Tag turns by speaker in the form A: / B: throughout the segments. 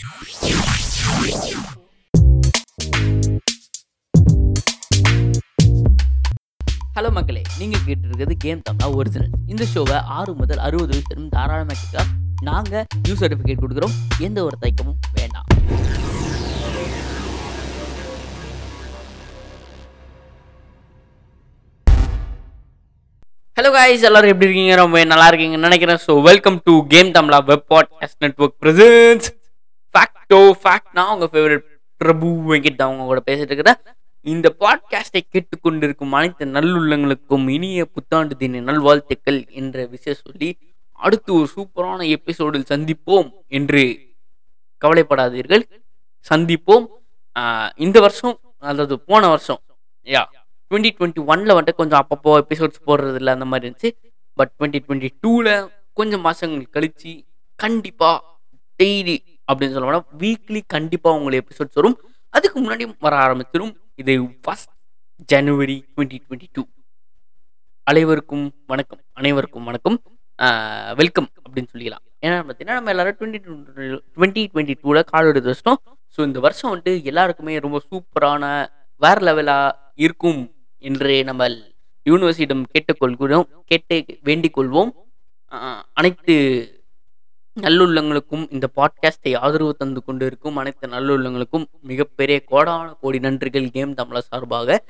A: Hello மக்களே. நீங்கள் கேட்டிருக்கிறது கேம் தமிழா ஒரிஜினல் இந்த ஷோவை ஆறு முதல் அறுபது வயசு தாராளமாக கேட்க நாங்கள் நியூ சர்டிஃபிகேட் கொடுக்குறோம். எந்த ஒரு தயக்கமும் வேண்டாம். ஹலோ காய்ஸ் எல்லாரும் எப்படி இருக்கீங்க? ரொம்ப நல்லா இருக்கீங்கன்னு நினைக்கிறேன். So welcome to Game Tamizha web podcast network presents so fact நான் உங்கள் ஃபேவரட் பிரபு வெங்கிட் தான் கூட பேசிட்டு இருக்கிற இந்த பாட்காஸ்டை கேட்டுக்கொண்டிருக்கும் அனைத்து நல்லுள்ளங்களுக்கும் இனிய புத்தாண்டு தின நல்வாழ்த்துக்கள் என்ற விஷயம் சொல்லி அடுத்து ஒரு சூப்பரான எபிசோடில் சந்திப்போம் என்று கவலைப்படாதீர்கள். சந்திப்போம். இந்த வருஷம் அதாவது போன வருஷம் யா டுவெண்ட்டி டுவெண்ட்டி ஒன்ல வந்துட்டு கொஞ்சம் அப்பப்போ எபிசோட்ஸ் போடுறது இல்லை அந்த மாதிரி இருந்துச்சு. பட் டுவெண்ட்டி டுவெண்ட்டி டூவில் கொஞ்சம் மாதங்கள் கழித்து கண்டிப்பாக டெய்லி அப்படின்னு சொல்ல போனால் வீக்லி கண்டிப்பாக உங்களுக்கு எபிசோட்ஸ் வரும். அதுக்கு முன்னாடி வர ஆரம்பிச்சிடும் இது first January twenty twenty two அனைவருக்கும் வணக்கம். அனைவருக்கும் வணக்கம். வெல்கம் அப்படின்னு சொல்லிக்கலாம் ஏன்னா பார்த்தீங்கன்னா நம்ம எல்லாரும் டுவெண்ட்டி டுவெண்ட்டி டுவெண்ட்டி டூவில் கால் எடுத்து வச்சிட்டோம். ஸோ இந்த வருஷம் வந்துட்டு எல்லாருக்குமே ரொம்ப சூப்பரான வேற லெவலாக இருக்கும் என்று நம்ம யூனிவர்சிட்டியிடம் கேட்டுக்கொள்கிறோம். கேட்டு வேண்டிக் கொள்வோம். அனைத்து நல்லுள்ளங்களுக்கும் இந்த பாட்காஸ்டை ஆதரவு தந்து கொண்டு இருக்கும் அனைத்து நல்லுள்ளங்களுக்கும் மிகப்பெரிய கோடான கோடி நன்றிகள் கேம் தமிழா சார்பாக.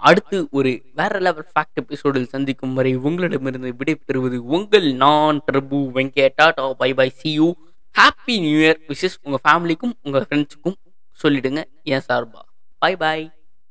A: அடுத்து ஒரு வேற லெவல் ஃபேக்ட் எபிசோடில் சந்திக்கும் வரை உங்களிடமிருந்து விடைபெறுவது உங்கள் நான் பிரபு வெங்கேட்டா டா bye bye see you happy new year wishes உங்கள் ஃபேமிலிக்கும் உங்கள் ஃப்ரெண்ட்ஸுக்கும் சொல்லிடுங்க என் சார்பா. Bye bye